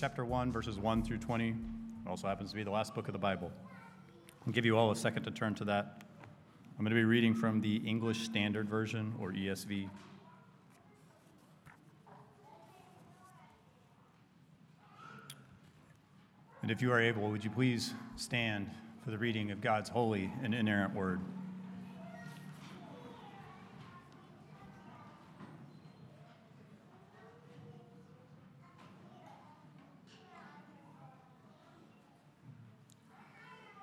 chapter 1, verses 1 through 20. It also happens to be the last book of the Bible. I'll give you all a second to turn to that. I'm going to be reading from the English Standard Version, or ESV. And if you are able, would you please stand for the reading of God's holy and inerrant word?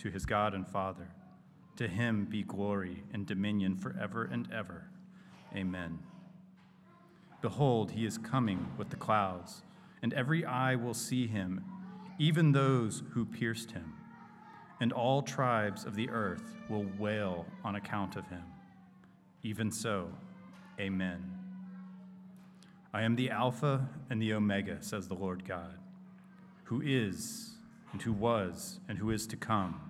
to his God and Father. To him be glory and dominion forever and ever. Amen. Behold, he is coming with the clouds, and every eye will see him, even those who pierced him, and all tribes of the earth will wail on account of him. Even so, amen. I am the Alpha and the Omega, says the Lord God, who is, and who was, and who is to come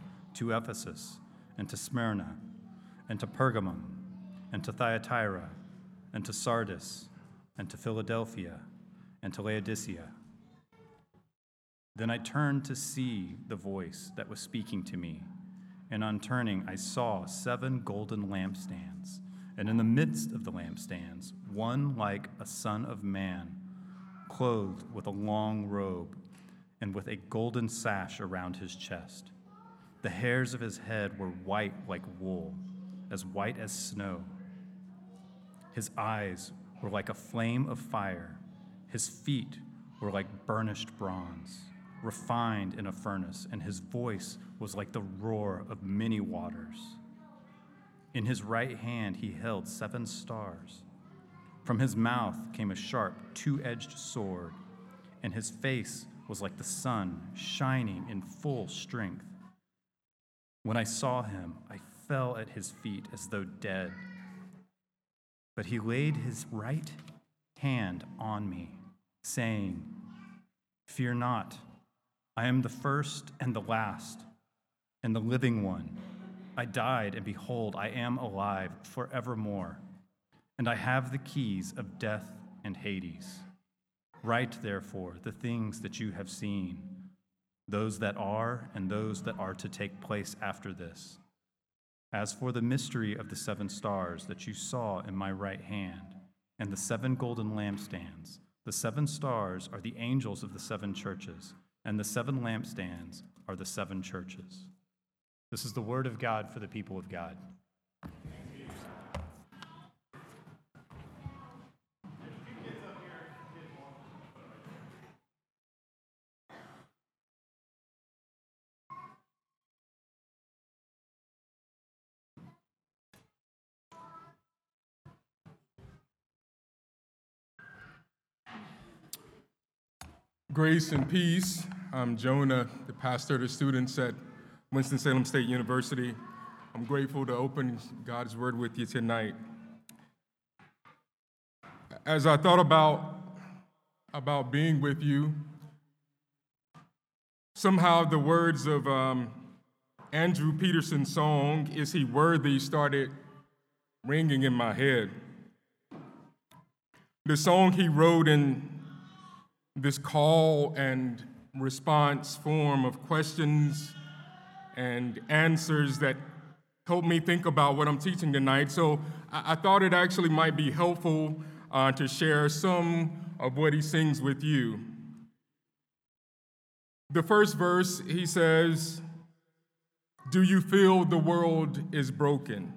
to Ephesus, and to Smyrna, and to Pergamum, and to Thyatira, and to Sardis, and to Philadelphia, and to Laodicea. Then I turned to see the voice that was speaking to me, and on turning, I saw seven golden lampstands, and in the midst of the lampstands, one like a son of man, clothed with a long robe and with a golden sash around his chest. The hairs of his head were white like wool, as white as snow. His eyes were like a flame of fire. His feet were like burnished bronze, refined in a furnace, and his voice was like the roar of many waters. In his right hand he held seven stars. From his mouth came a sharp, two edged sword, and his face was like the sun shining in full strength. When I saw him, I fell at his feet as though dead. But he laid his right hand on me, saying, Fear not, I am the first and the last, and the living one. I died, and behold, I am alive forevermore, and I have the keys of death and Hades. Write, therefore, the things that you have seen those that are and those that are to take place after this. As for the mystery of the seven stars that you saw in my right hand, and the seven golden lampstands, the seven stars are the angels of the seven churches, and the seven lampstands are the seven churches. This is the word of God for the people of God. Grace and peace. I'm Jonah, the pastor of the students at Winston-Salem State University. I'm grateful to open God's Word with you tonight. As I thought about, about being with you, somehow the words of um, Andrew Peterson's song, Is He Worthy, started ringing in my head. The song he wrote in this call and response form of questions and answers that help me think about what I'm teaching tonight. So I, I thought it actually might be helpful uh, to share some of what he sings with you. The first verse, he says, Do you feel the world is broken?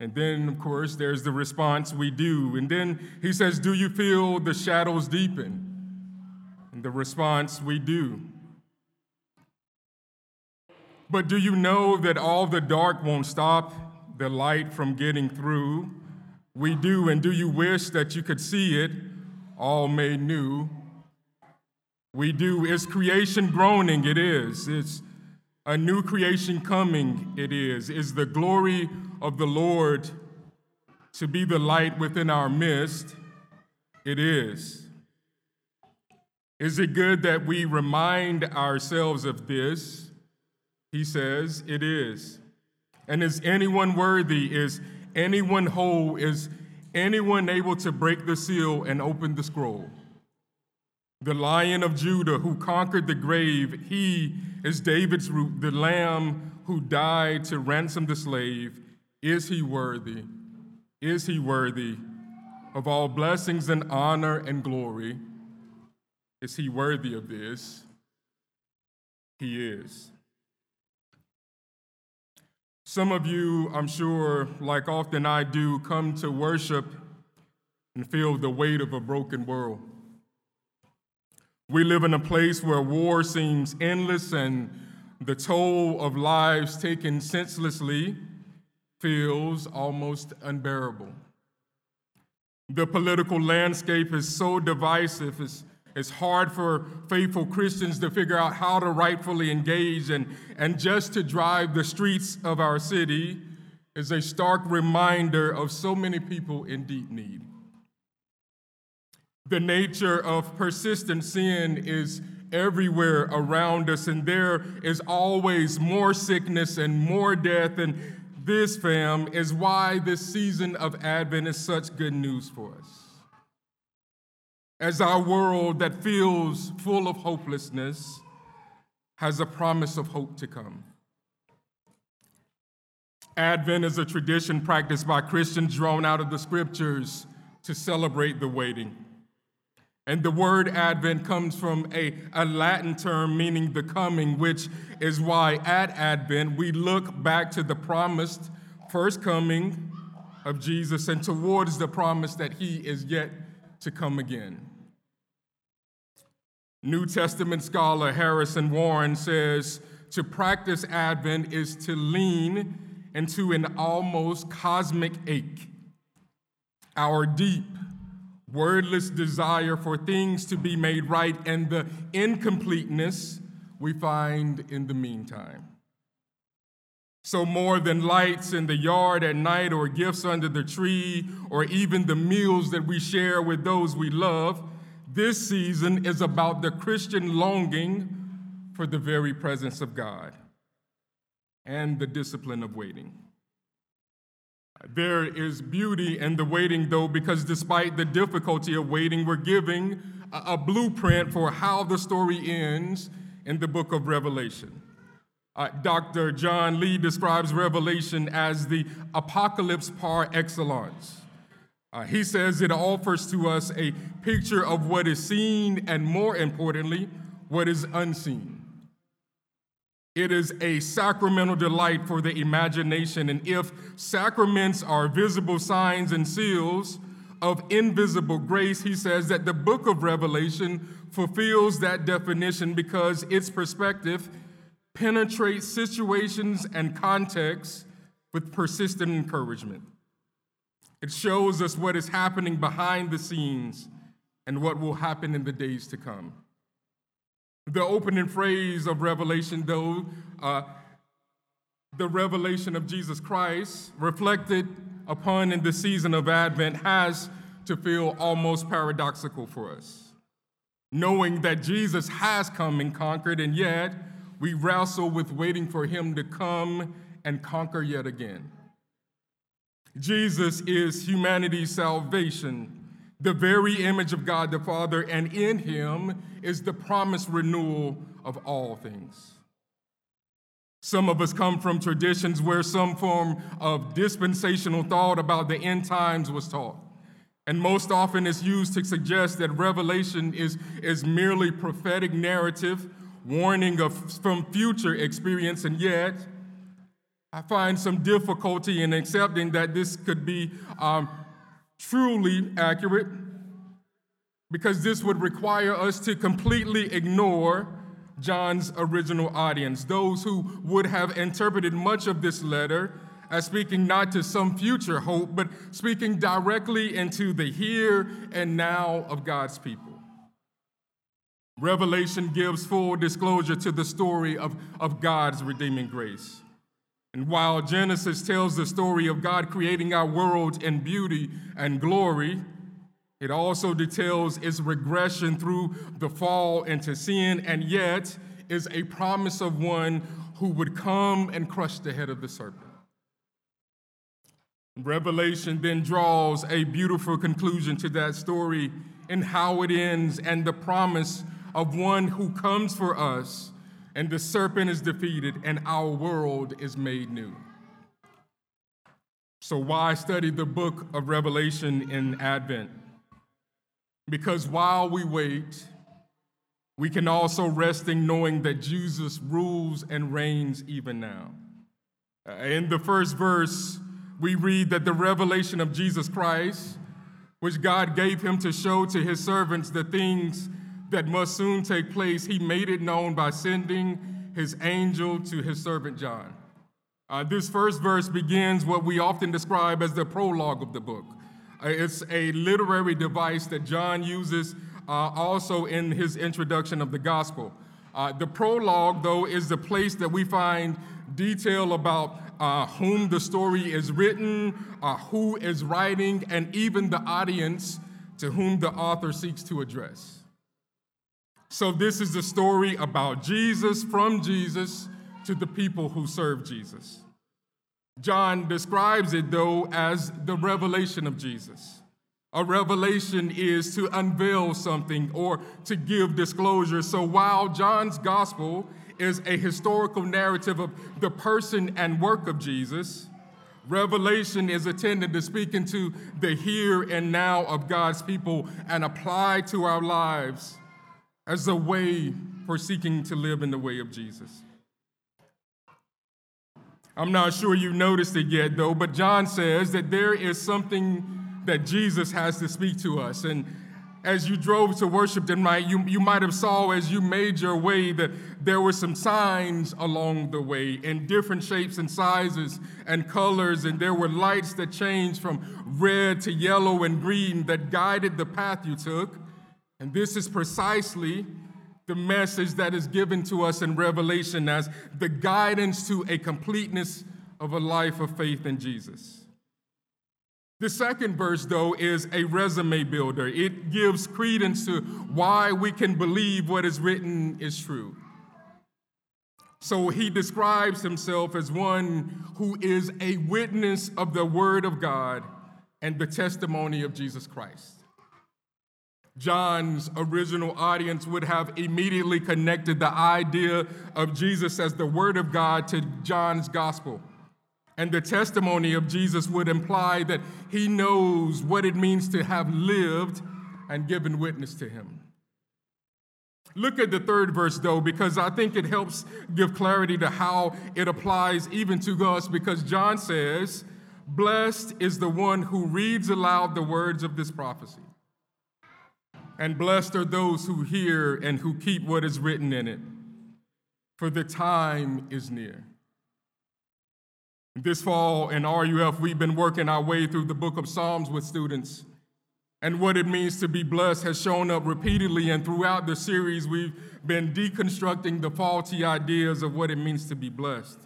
And then, of course, there's the response we do. And then he says, Do you feel the shadows deepen? And the response we do. But do you know that all the dark won't stop the light from getting through? We do. And do you wish that you could see it all made new? We do. Is creation groaning? It is. It's a new creation coming? It is. Is the glory of the Lord to be the light within our midst? It is. Is it good that we remind ourselves of this? He says, It is. And is anyone worthy? Is anyone whole? Is anyone able to break the seal and open the scroll? The lion of Judah who conquered the grave, he is David's root, the lamb who died to ransom the slave. Is he worthy? Is he worthy of all blessings and honor and glory? Is he worthy of this? He is. Some of you, I'm sure, like often I do, come to worship and feel the weight of a broken world. We live in a place where war seems endless and the toll of lives taken senselessly feels almost unbearable. The political landscape is so divisive, it's it's hard for faithful Christians to figure out how to rightfully engage, and, and just to drive the streets of our city is a stark reminder of so many people in deep need. The nature of persistent sin is everywhere around us, and there is always more sickness and more death. And this, fam, is why this season of Advent is such good news for us as our world that feels full of hopelessness has a promise of hope to come. Advent is a tradition practiced by Christians drawn out of the scriptures to celebrate the waiting. And the word Advent comes from a, a Latin term meaning the coming, which is why at Advent we look back to the promised first coming of Jesus and towards the promise that he is yet to come again. New Testament scholar Harrison Warren says to practice Advent is to lean into an almost cosmic ache, our deep, wordless desire for things to be made right and the incompleteness we find in the meantime. So, more than lights in the yard at night or gifts under the tree or even the meals that we share with those we love, this season is about the Christian longing for the very presence of God and the discipline of waiting. There is beauty in the waiting, though, because despite the difficulty of waiting, we're giving a, blueprint for how the story ends in the book of Revelation. Uh, Dr. John Lee describes Revelation as the apocalypse par excellence. Uh, he says it offers to us a picture of what is seen and, more importantly, what is unseen. It is a sacramental delight for the imagination, and if sacraments are visible signs and seals of invisible grace, he says that the book of Revelation fulfills that definition because its perspective penetrates situations and contexts with persistent encouragement. It shows us what is happening behind the scenes and what will happen in the days to come. The opening phrase of Revelation, though, uh, the revelation of Jesus Christ, reflected upon in the season of Advent, has to feel almost paradoxical for us. Knowing that Jesus has come and conquered, and yet we wrestle with waiting for him to come and conquer yet again. Jesus is humanity's salvation, the very image of God the Father, and in him is the promised renewal of all things. Some of us come from traditions where some form of dispensational thought about the end times was taught. And most often it's used to suggest that revelation is, is merely prophetic narrative, warning of, from future experience, and yet I find some difficulty in accepting that this could be um, truly accurate because this would require us to completely ignore John's original audience, those who would have interpreted much of this letter as speaking not to some future hope, but speaking directly into the here and now of God's people. Revelation gives full disclosure to the story of, of God's redeeming grace. And while Genesis tells the story of God creating our world in beauty and glory, it also details its regression through the fall into sin, and yet is a promise of one who would come and crush the head of the serpent. Revelation then draws a beautiful conclusion to that story in how it ends and the promise of one who comes for us and the serpent is defeated, and our world is made new. So, why study the book of Revelation in Advent? Because while we wait, we can also rest in knowing that Jesus rules and reigns even now. Uh, in the first verse, we read that the revelation of Jesus Christ, which God gave him to show to his servants the things that must soon take place, he made it known by sending his angel to his servant John. Uh, this first verse begins what we often describe as the prologue of the book. Uh, it's a literary device that John uses uh, also in his introduction of the gospel. Uh, the prologue, though, is the place that we find detail about uh, whom the story is written, uh, who is writing, and even the audience to whom the author seeks to address. So, this is the story about Jesus, from Jesus to the people who serve Jesus. John describes it, though, as the revelation of Jesus. A revelation is to unveil something or to give disclosure. So, while John's gospel is a historical narrative of the person and work of Jesus, Revelation is intended to speak into the here and now of God's people and apply to our lives as a way for seeking to live in the way of Jesus. I'm not sure you noticed it yet, though, but John says that there is something that Jesus has to speak to us. And as you drove to worship tonight, you, you might have saw as you made your way that there were some signs along the way in different shapes and sizes and colors, and there were lights that changed from red to yellow and green that guided the path you took. And this is precisely the message that is given to us in Revelation as the guidance to a completeness of a life of faith in Jesus. The second verse, though, is a resume builder. It gives credence to why we can believe what is written is true. So he describes himself as one who is a witness of the word of God and the testimony of Jesus Christ. John's original audience would have immediately connected the idea of Jesus as the Word of God to John's gospel. And the testimony of Jesus would imply that he knows what it means to have lived and given witness to him. Look at the third verse, though, because I think it helps give clarity to how it applies even to us, because John says, Blessed is the one who reads aloud the words of this prophecy. And blessed are those who hear and who keep what is written in it, for the time is near. This fall in RUF, we've been working our way through the book of Psalms with students. And what it means to be blessed has shown up repeatedly, and throughout the series, we've been deconstructing the faulty ideas of what it means to be blessed.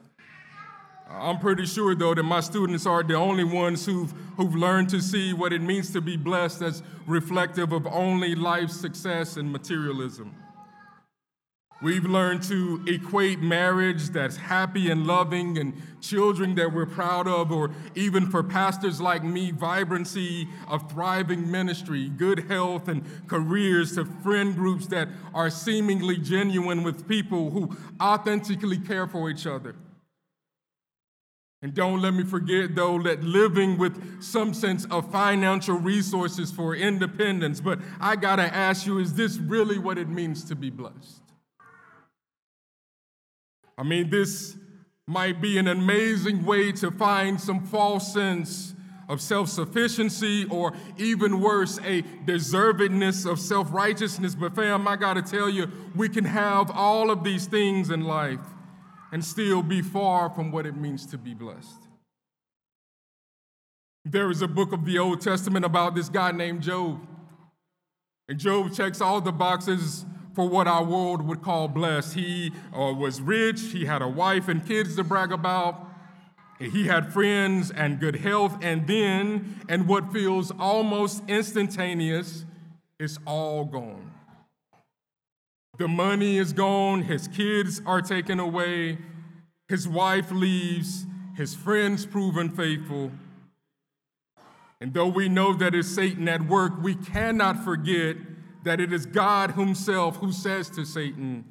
I'm pretty sure, though, that my students are the only ones who've, who've learned to see what it means to be blessed as reflective of only life's success and materialism. We've learned to equate marriage that's happy and loving and children that we're proud of, or even for pastors like me, vibrancy of thriving ministry, good health, and careers to friend groups that are seemingly genuine with people who authentically care for each other. And don't let me forget, though, that living with some sense of financial resources for independence. But I gotta ask you, is this really what it means to be blessed? I mean, this might be an amazing way to find some false sense of self sufficiency, or even worse, a deservedness of self righteousness. But, fam, I gotta tell you, we can have all of these things in life and still be far from what it means to be blessed. There is a book of the Old Testament about this guy named Job. And Job checks all the boxes for what our world would call blessed. He uh, was rich, he had a wife and kids to brag about, he had friends and good health, and then, and what feels almost instantaneous, it's all gone. The money is gone, his kids are taken away, his wife leaves, his friends prove unfaithful. And though we know that it's Satan at work, we cannot forget that it is God Himself who says to Satan,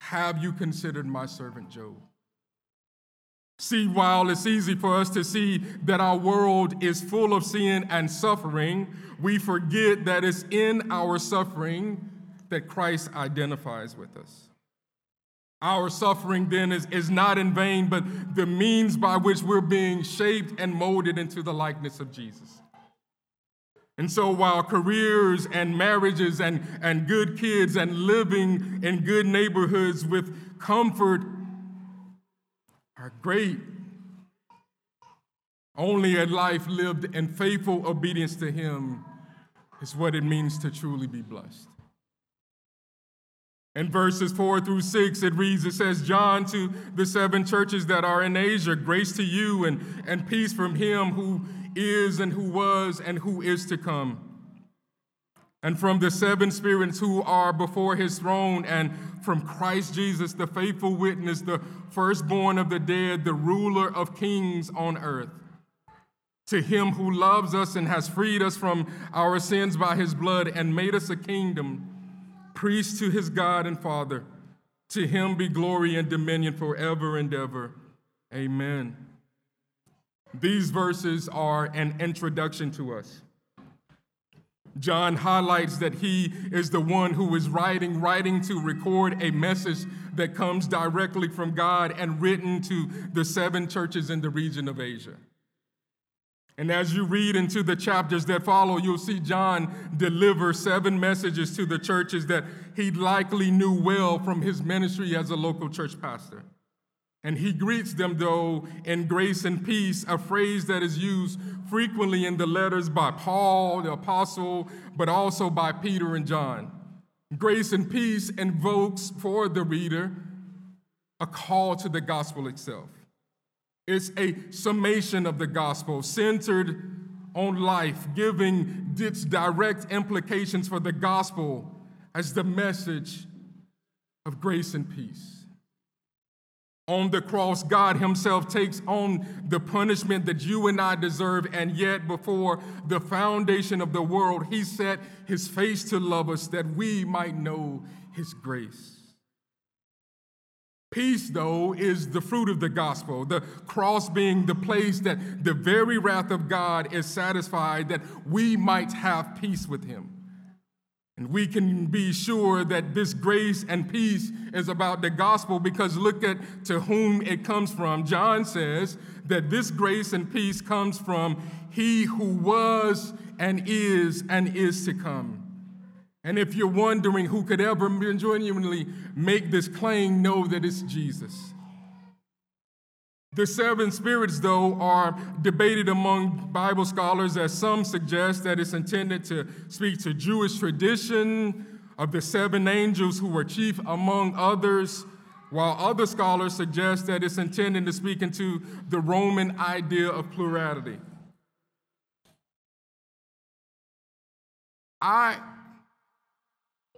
Have you considered my servant Job? See, while it's easy for us to see that our world is full of sin and suffering, we forget that it's in our suffering that Christ identifies with us. Our suffering then is, is not in vain, but the means by which we're being shaped and molded into the likeness of Jesus. And so while careers and marriages and, and good kids and living in good neighborhoods with comfort are great, only a life lived in faithful obedience to Him is what it means to truly be blessed. In verses four through six, it reads, it says, John to the seven churches that are in Asia, grace to you and, and peace from him who is and who was and who is to come. And from the seven spirits who are before his throne, and from Christ Jesus, the faithful witness, the firstborn of the dead, the ruler of kings on earth. To him who loves us and has freed us from our sins by his blood and made us a kingdom priest to his God and Father. To him be glory and dominion forever and ever. Amen. These verses are an introduction to us. John highlights that he is the one who is writing, writing to record a message that comes directly from God and written to the seven churches in the region of Asia. And as you read into the chapters that follow, you'll see John deliver seven messages to the churches that he likely knew well from his ministry as a local church pastor. And he greets them, though, in grace and peace, a phrase that is used frequently in the letters by Paul, the apostle, but also by Peter and John. Grace and peace invokes for the reader a call to the gospel itself. It's a summation of the gospel centered on life, giving its direct implications for the gospel as the message of grace and peace. On the cross, God Himself takes on the punishment that you and I deserve, and yet before the foundation of the world, He set His face to love us that we might know His grace. Peace, though, is the fruit of the gospel, the cross being the place that the very wrath of God is satisfied that we might have peace with Him. And we can be sure that this grace and peace is about the gospel because look at to whom it comes from. John says that this grace and peace comes from He who was and is and is to come. And if you're wondering who could ever genuinely make this claim, know that it's Jesus. The seven spirits, though, are debated among Bible scholars, as some suggest that it's intended to speak to Jewish tradition of the seven angels who were chief among others, while other scholars suggest that it's intended to speak into the Roman idea of plurality. I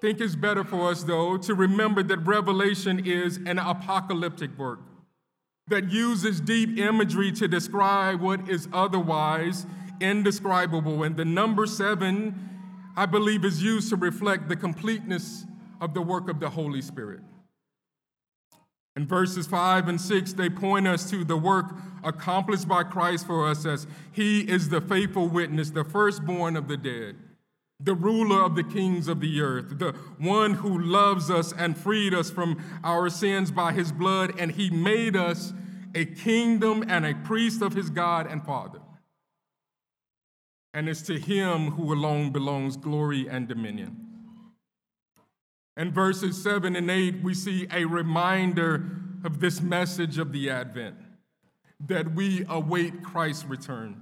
think it's better for us, though, to remember that Revelation is an apocalyptic work that uses deep imagery to describe what is otherwise indescribable. And the number seven, I believe, is used to reflect the completeness of the work of the Holy Spirit. In verses 5 and 6, they point us to the work accomplished by Christ for us as He is the faithful witness, the firstborn of the dead the ruler of the kings of the earth, the one who loves us and freed us from our sins by his blood, and he made us a kingdom and a priest of his God and Father. And it's to him who alone belongs glory and dominion. In verses 7 and 8, we see a reminder of this message of the Advent that we await Christ's return.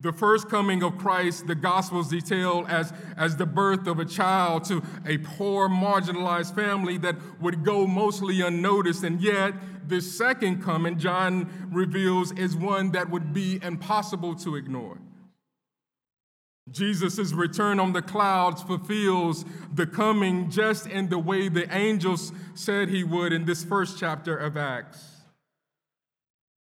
The first coming of Christ, the Gospels detail as, as the birth of a child to a poor, marginalized family that would go mostly unnoticed. And yet, the second coming, John reveals, is one that would be impossible to ignore. Jesus' return on the clouds fulfills the coming just in the way the angels said he would in this first chapter of Acts.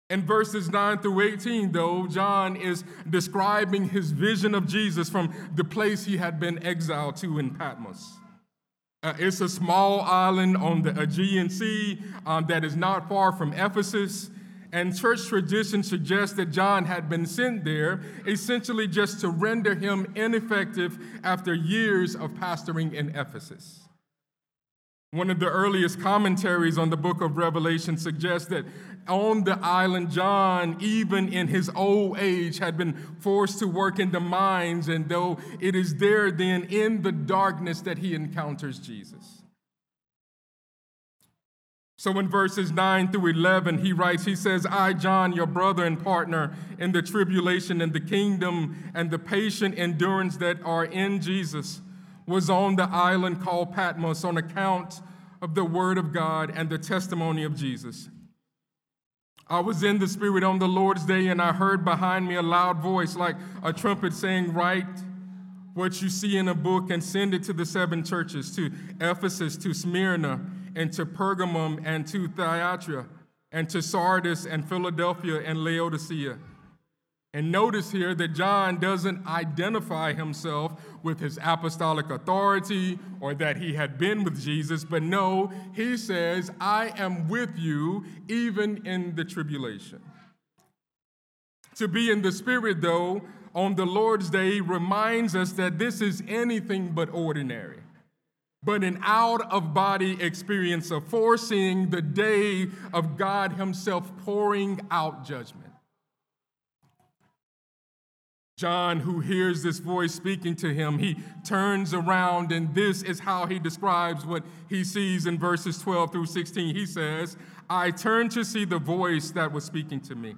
In verses 9 through 18, though, John is describing his vision of Jesus from the place he had been exiled to in Patmos. Uh, it's a small island on the Aegean Sea um, that is not far from Ephesus. And church tradition suggests that John had been sent there essentially just to render him ineffective after years of pastoring in Ephesus. One of the earliest commentaries on the book of Revelation suggests that on the island, John, even in his old age, had been forced to work in the mines, and though it is there then in the darkness that he encounters Jesus. So in verses 9 through 11, he writes, he says, I, John, your brother and partner in the tribulation and the kingdom and the patient endurance that are in Jesus, was on the island called Patmos on account of the word of God and the testimony of Jesus. I was in the Spirit on the Lord's day, and I heard behind me a loud voice like a trumpet saying, Write what you see in a book and send it to the seven churches to Ephesus, to Smyrna, and to Pergamum, and to Thyatira, and to Sardis, and Philadelphia, and Laodicea. And notice here that John doesn't identify himself with his apostolic authority or that he had been with Jesus, but no, he says, I am with you even in the tribulation. To be in the Spirit, though, on the Lord's Day reminds us that this is anything but ordinary, but an out of body experience of foreseeing the day of God Himself pouring out judgment. John, who hears this voice speaking to him, he turns around, and this is how he describes what he sees in verses 12 through 16. He says, I turned to see the voice that was speaking to me.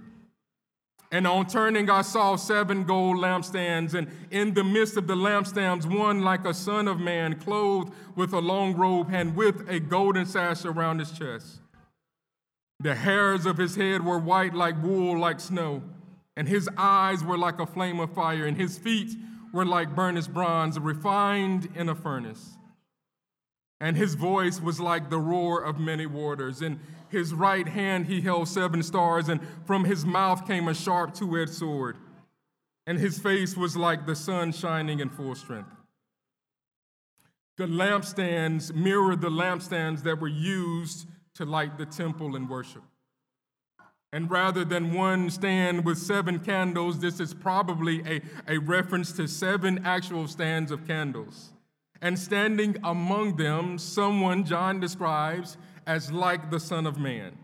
And on turning, I saw seven gold lampstands, and in the midst of the lampstands, one like a son of man, clothed with a long robe and with a golden sash around his chest. The hairs of his head were white like wool, like snow and his eyes were like a flame of fire, and his feet were like burnished bronze refined in a furnace. and his voice was like the roar of many waters. In his right hand he held seven stars, and from his mouth came a sharp two edged sword, and his face was like the sun shining in full strength. The lampstands mirrored the lampstands that were used to light the temple and worship. And rather than one stand with seven candles, this is probably a, a reference to seven actual stands of candles. And standing among them, someone John describes as like the Son of Man.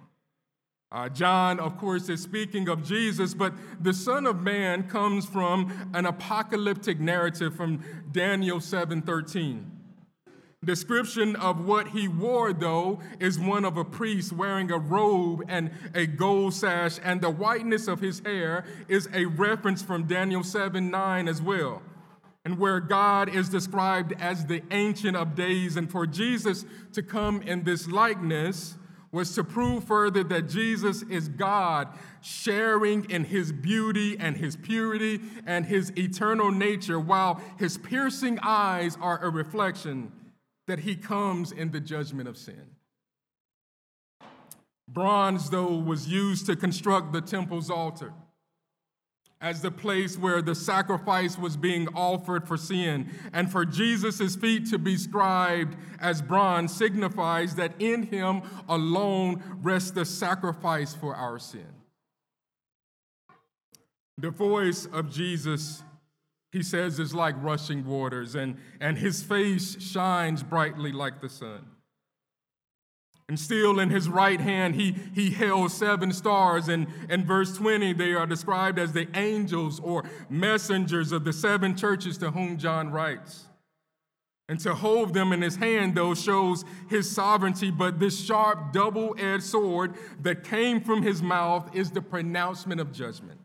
Uh, John, of course, is speaking of Jesus, but the Son of Man comes from an apocalyptic narrative from Daniel 7:13. Description of what he wore, though, is one of a priest wearing a robe and a gold sash, and the whiteness of his hair is a reference from Daniel 7 9 as well and where God is described as the Ancient of Days. And for Jesus to come in this likeness was to prove further that Jesus is God, sharing in his beauty and his purity and his eternal nature, while his piercing eyes are a reflection that he comes in the judgment of sin. Bronze, though, was used to construct the temple's altar as the place where the sacrifice was being offered for sin. And for Jesus' feet to be scribed as bronze signifies that in him alone rests the sacrifice for our sin. The voice of Jesus, he says, is like rushing waters, and, and his face shines brightly like the sun. And still in his right hand, he, he held seven stars. And in verse 20, they are described as the angels or messengers of the seven churches to whom John writes. And to hold them in his hand, though, shows his sovereignty. But this sharp, double edged sword that came from his mouth is the pronouncement of judgment.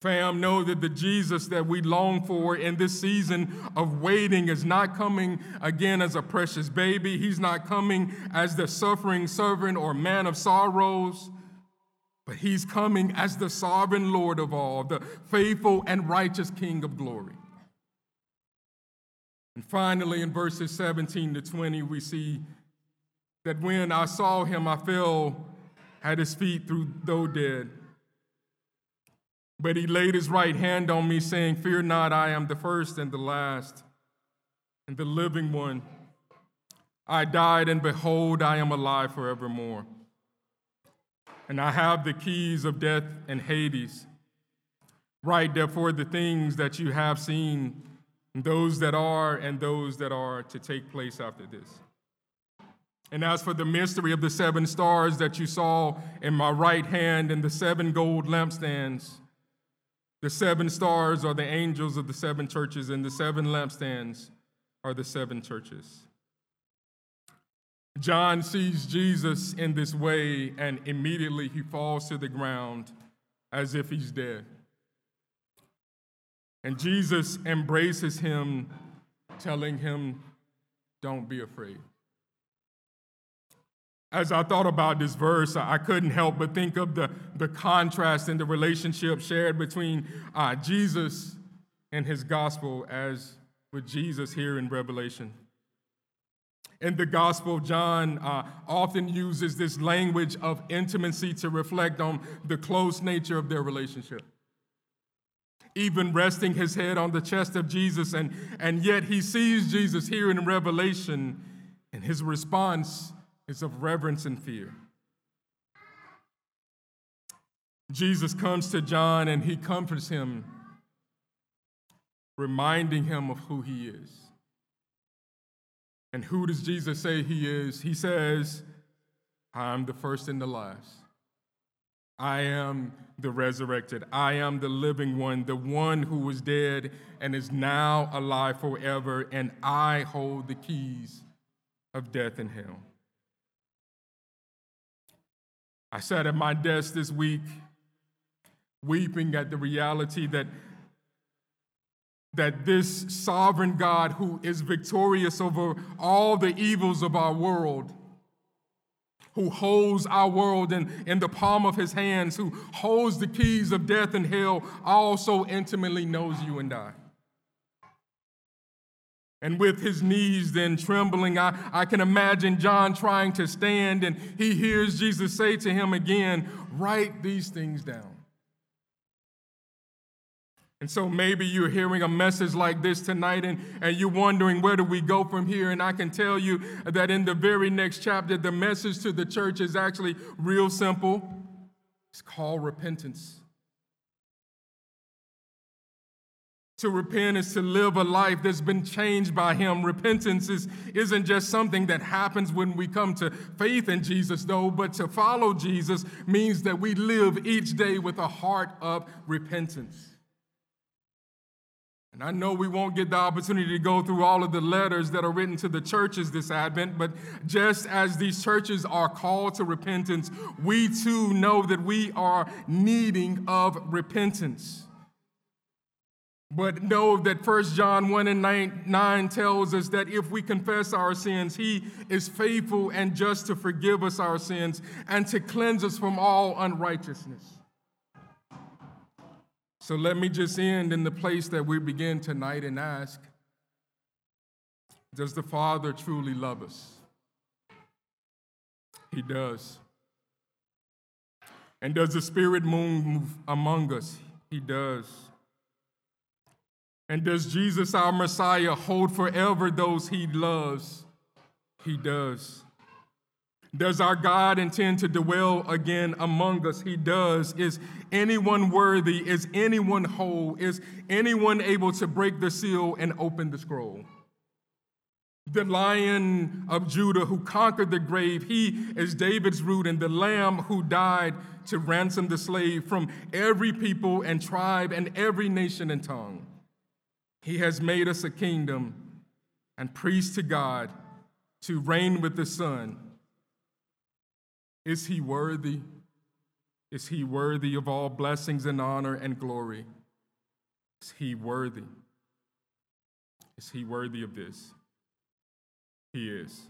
Fam, know that the Jesus that we long for in this season of waiting is not coming again as a precious baby. He's not coming as the suffering servant or man of sorrows, but he's coming as the sovereign Lord of all, the faithful and righteous King of glory. And finally, in verses 17 to 20, we see that when I saw him, I fell at his feet through though dead. But he laid his right hand on me, saying, Fear not, I am the first and the last, and the living one. I died, and behold, I am alive forevermore. And I have the keys of death and Hades. Write therefore the things that you have seen, those that are, and those that are to take place after this. And as for the mystery of the seven stars that you saw in my right hand and the seven gold lampstands, the seven stars are the angels of the seven churches, and the seven lampstands are the seven churches. John sees Jesus in this way, and immediately he falls to the ground as if he's dead. And Jesus embraces him, telling him, Don't be afraid. As I thought about this verse, I couldn't help but think of the, the contrast in the relationship shared between uh, Jesus and his gospel as with Jesus here in Revelation. In the Gospel, John uh, often uses this language of intimacy to reflect on the close nature of their relationship. Even resting his head on the chest of Jesus, and, and yet he sees Jesus here in Revelation, and his response is of reverence and fear. Jesus comes to John and he comforts him, reminding him of who he is. And who does Jesus say he is? He says, I'm the first and the last. I am the resurrected. I am the living one, the one who was dead and is now alive forever, and I hold the keys of death and hell. I sat at my desk this week weeping at the reality that, that this sovereign God who is victorious over all the evils of our world, who holds our world in, in the palm of his hands, who holds the keys of death and hell, also intimately knows you and I. And with his knees then trembling, I, I can imagine John trying to stand, and he hears Jesus say to him again, Write these things down. And so maybe you're hearing a message like this tonight and, and you're wondering where do we go from here? And I can tell you that in the very next chapter, the message to the church is actually real simple. It's called repentance. To repent is to live a life that's been changed by Him. Repentance is, isn't just something that happens when we come to faith in Jesus, though, but to follow Jesus means that we live each day with a heart of repentance. And I know we won't get the opportunity to go through all of the letters that are written to the churches this Advent, but just as these churches are called to repentance, we too know that we are needing of repentance. But know that 1 John 1 and 9, 9, tells us that if we confess our sins, he is faithful and just to forgive us our sins and to cleanse us from all unrighteousness. So let me just end in the place that we begin tonight and ask Does the Father truly love us? He does. And does the Spirit move among us? He does. And does Jesus, our Messiah, hold forever those he loves? He does. Does our God intend to dwell again among us? He does. Is anyone worthy? Is anyone whole? Is anyone able to break the seal and open the scroll? The lion of Judah who conquered the grave, he is David's root, and the lamb who died to ransom the slave from every people and tribe and every nation and tongue. He has made us a kingdom and priest to God to reign with the Son is he worthy? Is he worthy of all blessings and honor and glory? Is he worthy? Is he worthy of this? He is.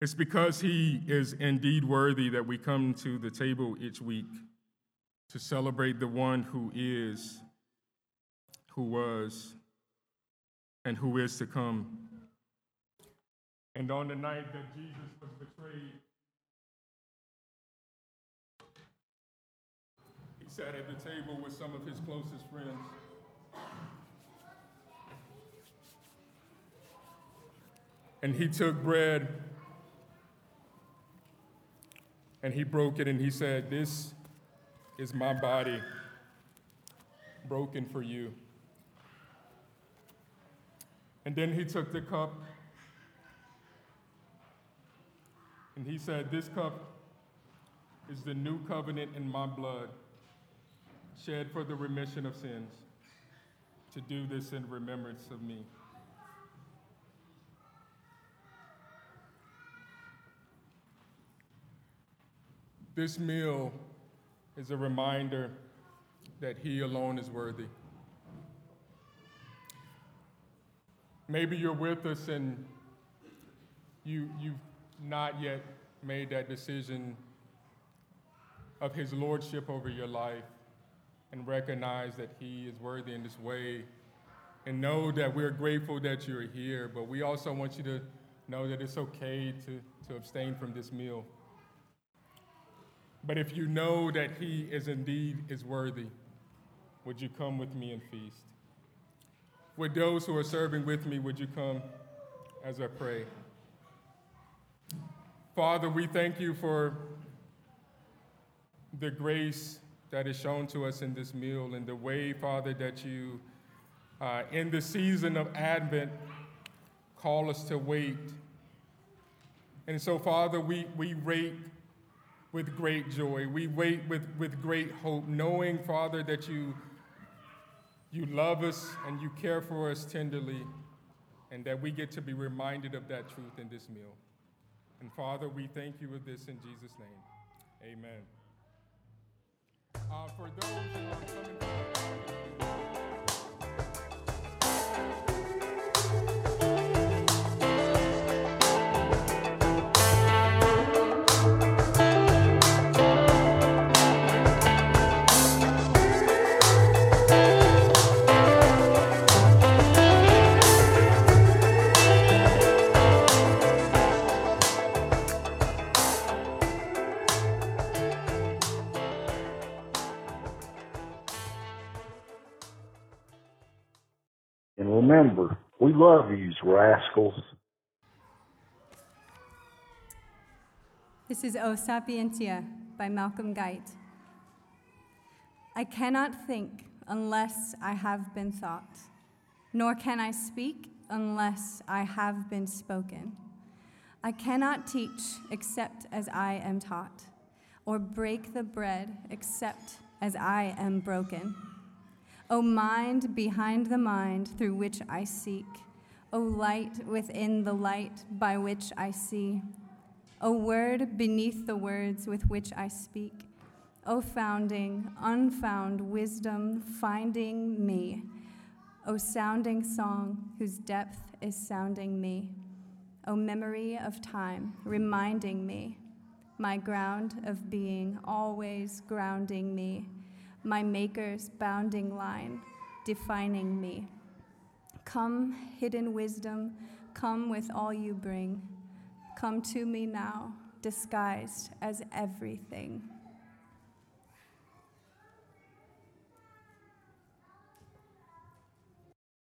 It's because he is indeed worthy that we come to the table each week to celebrate the one who is, who was, and who is to come. And on the night that Jesus was betrayed, he sat at the table with some of his closest friends. And he took bread and he broke it and he said, This is my body broken for you. And then he took the cup And he said, This cup is the new covenant in my blood, shed for the remission of sins. To do this in remembrance of me. This meal is a reminder that He alone is worthy. Maybe you're with us and you, you've not yet made that decision of his lordship over your life and recognize that he is worthy in this way and know that we're grateful that you're here, but we also want you to know that it's okay to, to abstain from this meal. But if you know that he is indeed is worthy, would you come with me and feast? With those who are serving with me, would you come as I pray? Father, we thank you for the grace that is shown to us in this meal and the way, Father, that you, uh, in the season of Advent, call us to wait. And so, Father, we, we wait with great joy. We wait with, with great hope, knowing, Father, that you, you love us and you care for us tenderly, and that we get to be reminded of that truth in this meal. And Father, we thank you with this in Jesus' name. Amen. Uh, for those who are coming remember, we love you, rascals. This is O Sapientia by Malcolm Guite. I cannot think unless I have been thought, nor can I speak unless I have been spoken. I cannot teach except as I am taught, or break the bread except as I am broken. O mind behind the mind through which I seek, O light within the light by which I see, O word beneath the words with which I speak, O founding, unfound wisdom finding me, O sounding song whose depth is sounding me, O memory of time reminding me, my ground of being always grounding me, my maker's bounding line defining me. Come, hidden wisdom, come with all you bring. Come to me now, disguised as everything.